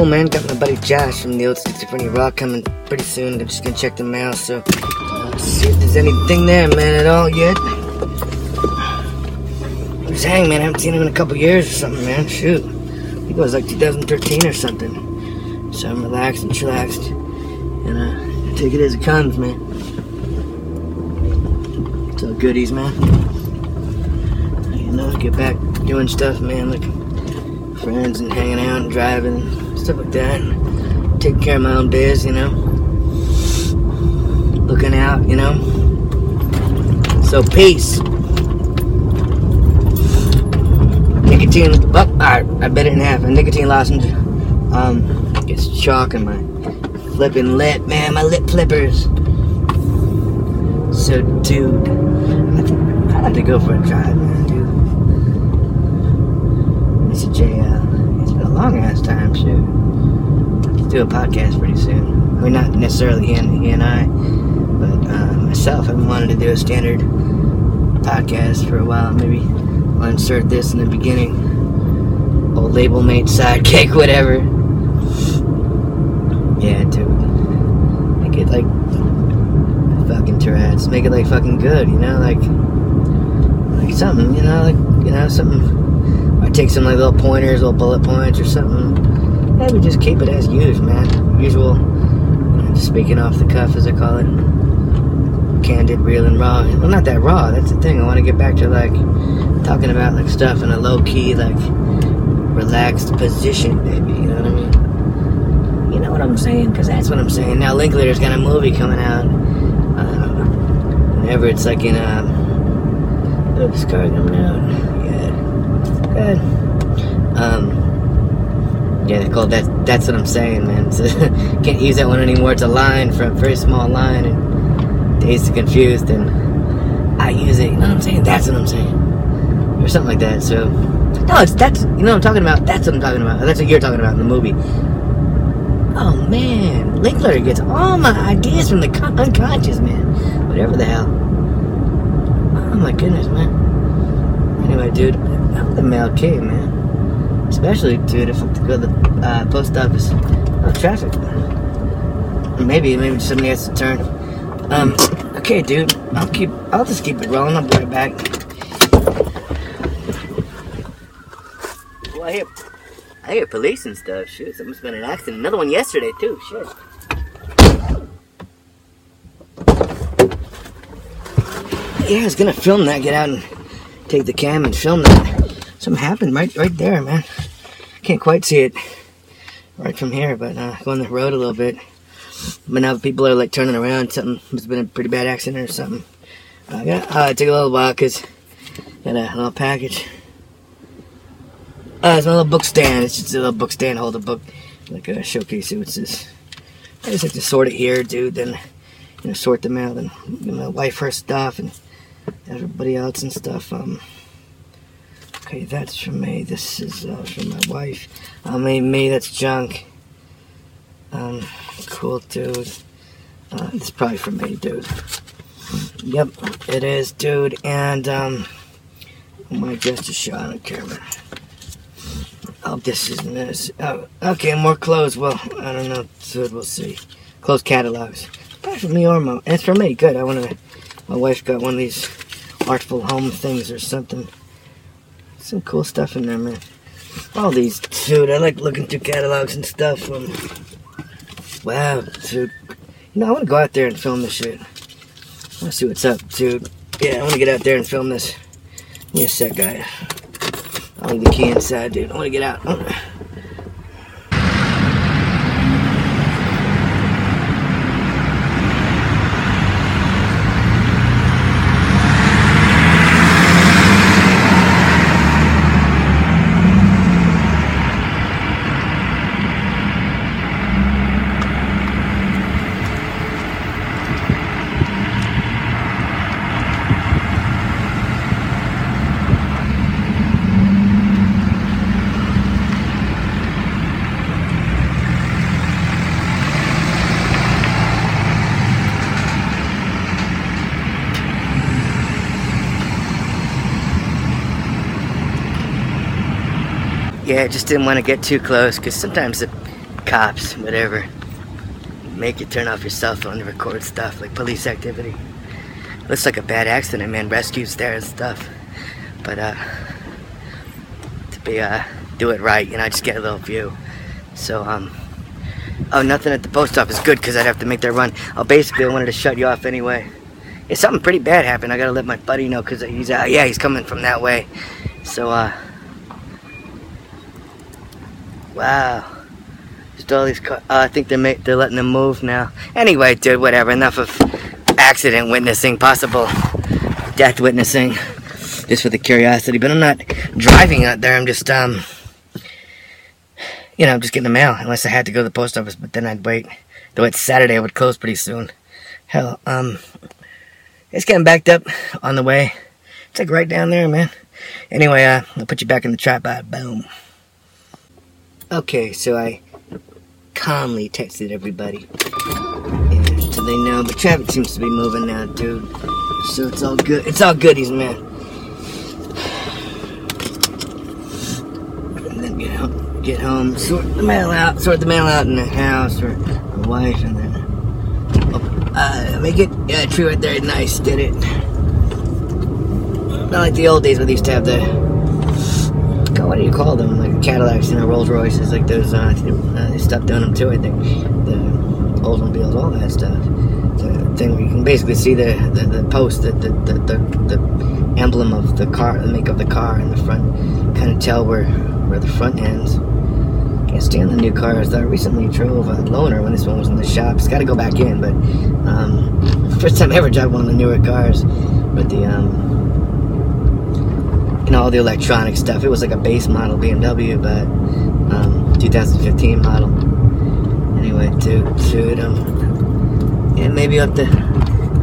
cool, man. Got my buddy Josh from the old Schizophrenia Rock coming pretty soon. I'm just gonna check the mail, so uh, see if there's anything there, man, at all yet. Where's Hang, man? I haven't seen him in a couple years or something, man. Shoot. I think it was like 2013 or something. So I'm relaxed and chillaxed. And uh, take it as it comes, man. It's all goodies, man. You know, get back doing stuff, man, like friends and hanging out and driving stuff like that. And taking care of my own biz, you know. Looking out, you know. So peace. Nicotine, oh, I, I bit it in half. A nicotine lozenge um, gets chalk in my flipping lip, man. My lip flippers. So, dude, I have to go for a drive, man, dude. Mr. J, uh, it's been a long ass time, shoot. Do a podcast pretty soon. I mean, not necessarily he and, he and I, but uh, myself, I've wanted to do a standard podcast for a while. Maybe I'll insert this in the beginning. Old label mate, sidekick, whatever. Yeah, dude. Make it like fucking Tourette's. Make it like fucking good, you know, like like something, you know, like you know, something. Take some like little pointers, little bullet points or something. Maybe just keep it as used, man. Usual. Just speaking off the cuff, as I call it. Candid, real, and raw. Well, not that raw. That's the thing. I want to get back to like talking about like stuff in a low key, like relaxed position, baby. You know what I mean? You know what I'm saying? Because that's what I'm saying. Now, Linklater's got a movie coming out. Uh, whenever it's like in a. Oh, this car coming out. Good. Um. Yeah, call that. That's what I'm saying, man. So, can't use that one anymore. It's a line from a very small line, and Dazed and Confused, and I use it. You know what I'm saying? That's what I'm saying, or something like that. So, no, it's that's. You know what I'm talking about? That's what I'm talking about. That's what you're talking about in the movie. Oh man, Linklater gets all my ideas from the con- unconscious, man. Whatever the hell. Oh my goodness, man. Anyway, dude, I the mail came, man. Especially, dude, if I have to go to the uh, post office. Oh, traffic. Maybe, maybe somebody has to turn. Um, okay, dude. I'll keep. I'll just keep it rolling. I'll be right back. Well, I hear, I hear police and stuff. Shit, someone's been in an accident. Another one yesterday too. Shit. Yeah, I was gonna film that. Get out and take the cam and film that. Something happened right, right there, man. Can't quite see it right from here, but uh, going the road a little bit. But now people are like turning around. Something have been a pretty bad accident or something. I got uh, it took a little while because got a little package. Uh, it's my little book stand. It's just a little book stand. Hold a book, like a showcase it. What's this? I just like to sort it here, dude. Then you know, sort them out and my wife her stuff and everybody else and stuff. Um. Okay, that's from me. This is uh, my wife. I mean, me. That's junk. Um, cool, dude. Uh, it's probably from me, dude. Yep, it is, dude. And um, I might just a shot on camera. Oh, this isn't this. Oh, okay, more clothes. Well, I don't know. So we'll see. Clothes catalogs. Probably from me or. It's from me. Good. I want to. My wife got one of these artful home things or something. Some cool stuff in there, man. All these, dude. I like looking through catalogs and stuff. Um, wow, dude. You know, I want to go out there and film this shit. I want to see what's up, dude. Yeah, I want to get out there and film this. Give me a sec, guy. I'll leave the key inside, dude. I want to get out. Yeah, I just didn't want to get too close because sometimes the cops, whatever. Make you turn off your cell phone to record stuff like police activity. Looks like a bad accident, man. Rescues there and stuff. But uh, to be uh, do it right, you know, just get a little view. So um, oh, nothing at the post office. Good, because I'd have to make that run. Oh, basically, I wanted to shut you off anyway. If something pretty bad happened, I gotta let my buddy know because he's uh, yeah, he's coming from that way. So uh, wow. Just all these cars. Uh, I think they're they're letting them move now. Anyway, dude, whatever. Enough of accident witnessing, possible death witnessing, just for the curiosity. But I'm not driving out there. I'm just um, you know, I'm just getting the mail. Unless I had to go to the post office, but then I'd wait. Though it's Saturday, I would close pretty soon. Hell, um, it's getting backed up on the way. It's like right down there, man. Anyway, uh, I'll put you back in the tripod. Boom. Okay, so I calmly texted everybody. Yeah, so they know, but traffic seems to be moving now, dude. So it's all good. It's all goodies, man. And then get home, get home, sort the mail out, sort the mail out in the house for the wife, and then uh, make it. Yeah, tree right there. Nice, did it. Not like the old days when they used to have the God, what do you call them? Cadillacs, you know, Rolls Royces, like those. Uh, uh, stopped doing them too. I think the Oldsmobiles, all that stuff. The thing where you can basically see the the, the post, the the, the the the emblem of the car, the make of the car in the front. Kind of tell where where the front ends. Can't stand the new cars. I recently drove a loaner when this one was in the shop. It's got to go back in, but um, first time I ever drive one of the newer cars. But the um, know, all the electronic stuff. It was like a base model BMW, but um, 2015 model. Anyway, to to um, and maybe have to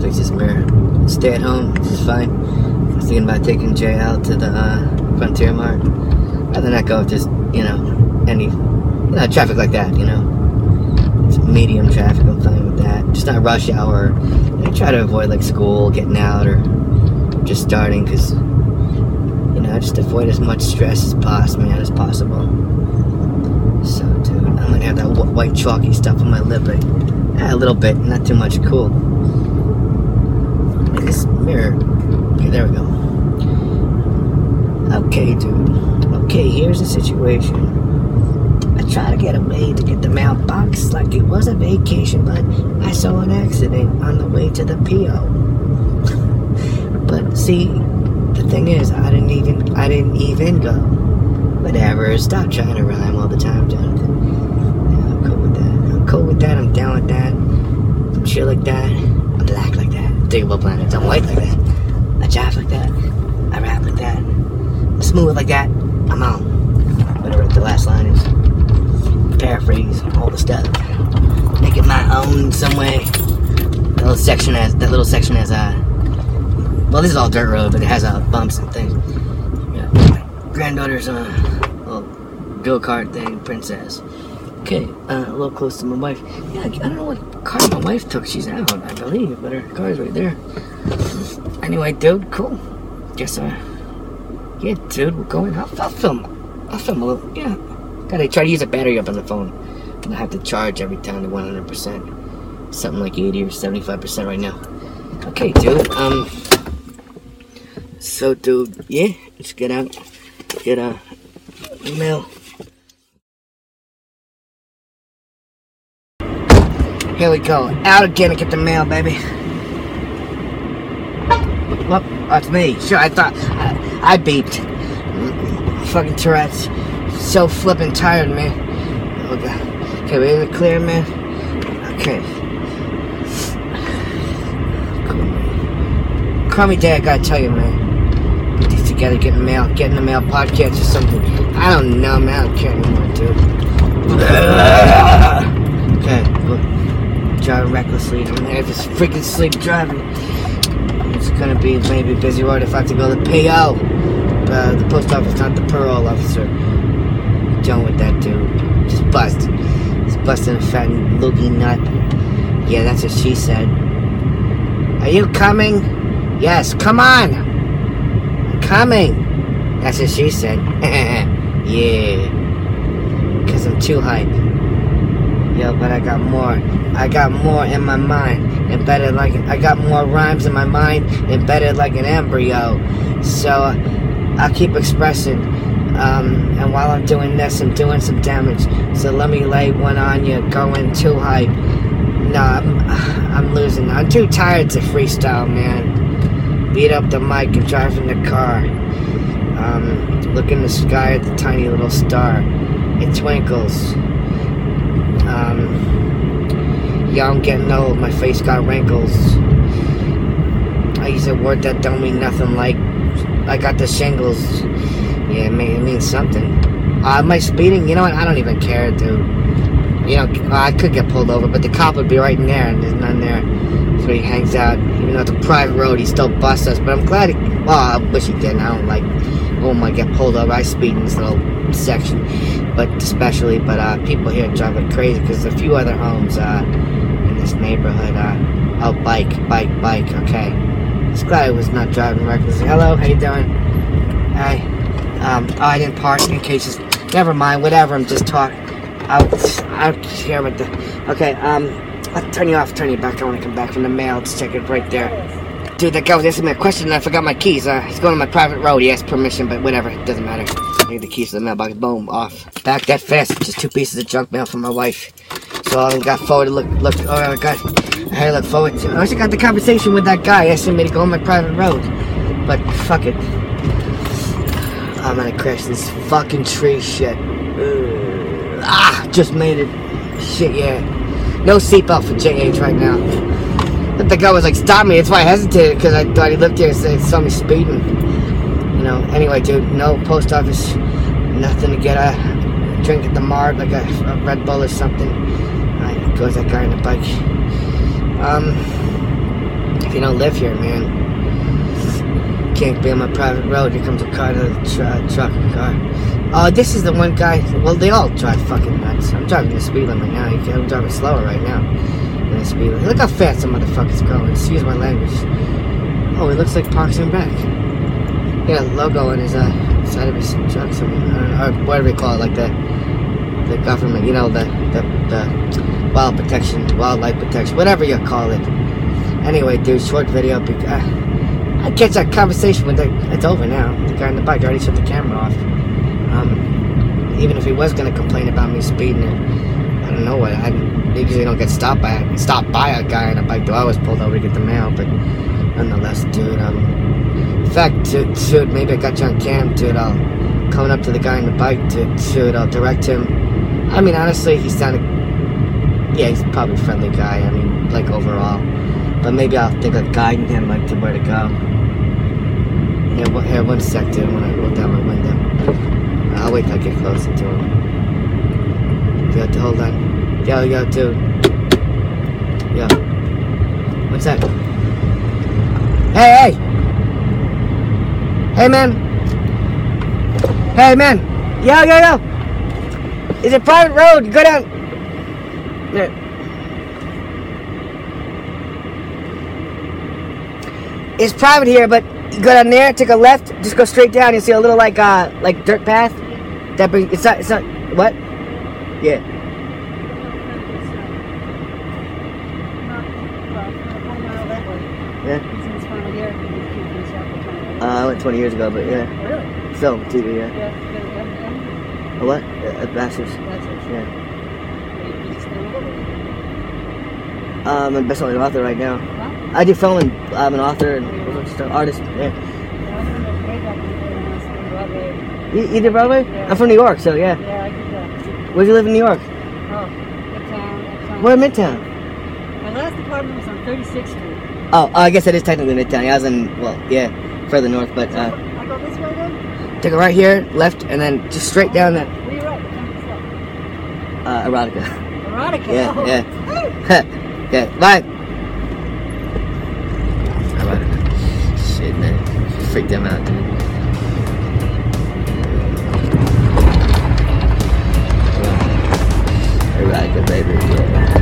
fix this mirror. Stay at home, this is fine. I was thinking about taking Jay out to the uh, Frontier Mart. Rather not go if there's, you know, any, you know, traffic like that, you know. It's medium traffic, I'm fine with that. Just not rush hour. I try to avoid like school, getting out, or just starting, because know, just avoid as much stress as possible, man, as possible. So, dude, I'm gonna have that white chalky stuff on my lip, yeah, a little bit, not too much. Cool. This mirror. Okay, there we go. Okay, dude. Okay, here's the situation. I try to get away to get the mailbox like it was a vacation, but I saw an accident on the way to the PO. but see, thing is, I didn't even, I didn't even go. Whatever, stop trying to rhyme all the time, Jonathan. Yeah, I'm cool with that. I'm cool with that, I'm down with that. I'm chill like that. I'm black like that. I Think about planets. I'm white like that. I jive like that. I rap like that. I'm smooth like that. I'm on. Whatever the last line is. Paraphrase all the stuff. Make it my own some way. That little section has that little section has a uh, well, this is all dirt road, but it has uh, bumps and things. Yeah, granddaughter's uh, little go kart thing, princess. Okay, uh, a little close to my wife. Yeah, I don't know what car my wife took. She's out, I believe, but her car's right there. Anyway, dude, cool. Guess uh, yeah, dude, we're going. I'll, I'll film. I'll film a little. Yeah, gotta try to use a battery up on the phone. And I have to charge every time to 100%. Something like 80 or 75% right now. Okay, dude. Um. So, dude, yeah, let's get out, get a mail. Here we go, out again to get the mail, baby. Look, that's me. Sure, I thought I, I beeped. Fucking Tourette's. So flippin' tired, man. Okay, okay, ready to clear, man. Okay. Me dad, I gotta tell you, man getting the mail, getting the mail podcast or something. I don't know, man. I don't care anymore, dude. okay, look, driving recklessly. I'm gonna have this freaking sleep driving. It's gonna be maybe busy road if I have to go to PO. Uh, the post office, not the parole officer. Done with that, dude. Just bust. Just busting a fat loogie nut. Yeah, that's what she said. Are you coming? Yes, come on! Coming. That's what she said. yeah. Because I'm too hype. Yo, but I got more. I got more in my mind, embedded like I got more rhymes in my mind, embedded like an embryo. So I'll keep expressing. Um, and while I'm doing this, I'm doing some damage. So let me lay one on you, going too hype. No, I'm, I'm losing. I'm too tired to freestyle, man. Beat up the mic and drive in the car. Um, look in the sky at the tiny little star. It twinkles. Um, yeah, I'm getting old. My face got wrinkles. I use a word that don't mean nothing like I got the shingles. Yeah, it means something. Uh, am I speeding? You know what? I don't even care, dude. You know, I could get pulled over, but the cop would be right in there, and there's none there. So he hangs out. Even though it's a private road, he still busts us. But I'm glad he. Well, I wish he didn't. I don't like. Oh my, get pulled over. I speed in this little section, but especially. But uh, people here drive like crazy because a few other homes uh, in this neighborhood. Uh, oh, bike, bike, bike. Okay. This guy was not driving recklessly. Hello, how you doing? Hi. Um, oh, I didn't park in case. Never mind, whatever, I'm just talking. I don't care about the... Okay, um, I'll turn you off, turn you back. I want to come back from the mail. Just check it right there. Dude, that guy was asking me a question and I forgot my keys. Uh, he's going on my private road. He asked permission, but whatever. It doesn't matter. I need the keys to the mailbox. Boom, off. Back that fast. Just two pieces of junk mail from my wife. So I got forward to look, look, oh, I got, I had to look forward to. I also got the conversation with that guy asking me to go on my private road. But fuck it. I'm gonna crash this fucking tree shit. Ah, just made it. Shit, yeah. No seatbelt for JH right now. But the guy was like, stop me. That's why I hesitated, because I thought he lived here and saw me speeding. You know, anyway, dude, no post office, nothing to get a drink at the Mart, like a, a Red Bull or something. Uh, goes that guy on the bike. Um, if you don't live here, man, can't be on my private road. Here comes a car, to tra truck, car. Oh, this is the one guy. Well, they all drive fucking nuts. I'm driving the speed limit now. I'm driving slower right now than the speed limit. Look how fast some motherfucker's going. Excuse my language. Oh, it looks like Parks and Rec. Yeah, logo on his uh, side of his truck, something, or whatever you call it, like the the government, you know, the the, the wild protection, wildlife protection, whatever you call it. Anyway, dude, short video. Uh, I catch that conversation with the. It's over now. The guy on the bike already shut the camera off. Even if he was gonna complain about me speeding, I don't know what. I usually don't get stopped by stopped by a guy on a bike. Though I was pulled over to get the mail, but nonetheless, dude. Um, in fact, dude, maybe I got you on cam, dude. I'll coming up to the guy on the bike, dude. I'll direct him. I mean, honestly, he sounded. Yeah, he's probably a friendly guy. I mean, like overall. But maybe I'll think of guiding him like to where to go. Here, here, one sec, dude, when I roll down my window. I'll wait till I get closer to him. Yo, hold on. Yo, yo, dude. Yeah. What's that? Hey, hey! Hey, man! Hey, man! Yo, yo, yo! It's a private road. Go down. There. It's private here, but you go down there, take a left, just go straight down. You see a little like uh like dirt path. That brings it's not it's not what? Yeah. Yeah. Uh, I went 20 years ago, but yeah. Really? Film, TV, yeah. Yeah. A what? A, a bachelor's. Yeah. Um, I'm a best-selling author right now. I do film and I'm an author and artist. Yeah. You, you did Broadway? I'm from New York, so yeah. Yeah, I did that. Where'd you live in New York? Oh, Midtown, Uptown. Where in Midtown? My last apartment was on 36th Street. Oh, I guess it is technically Midtown. Yeah, I was in, well, yeah, further north, but uh, I go this way then? take a right here, left, and then just straight down that Where you at? What time is uh, erotica. Erotica. Yeah, oh. yeah. yeah, bye. Erotica. Shit, man. Freak them out, dude. Erotica, baby, yeah.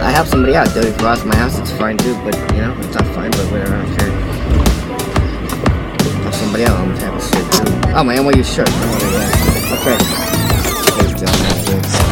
I help somebody out, dude. If my house, it's fine too, but you know, it's not fine, but whatever, I don't care. I'll somebody else. I'm gonna have shirt too. Oh, my NYU shirt. Okay. Out here.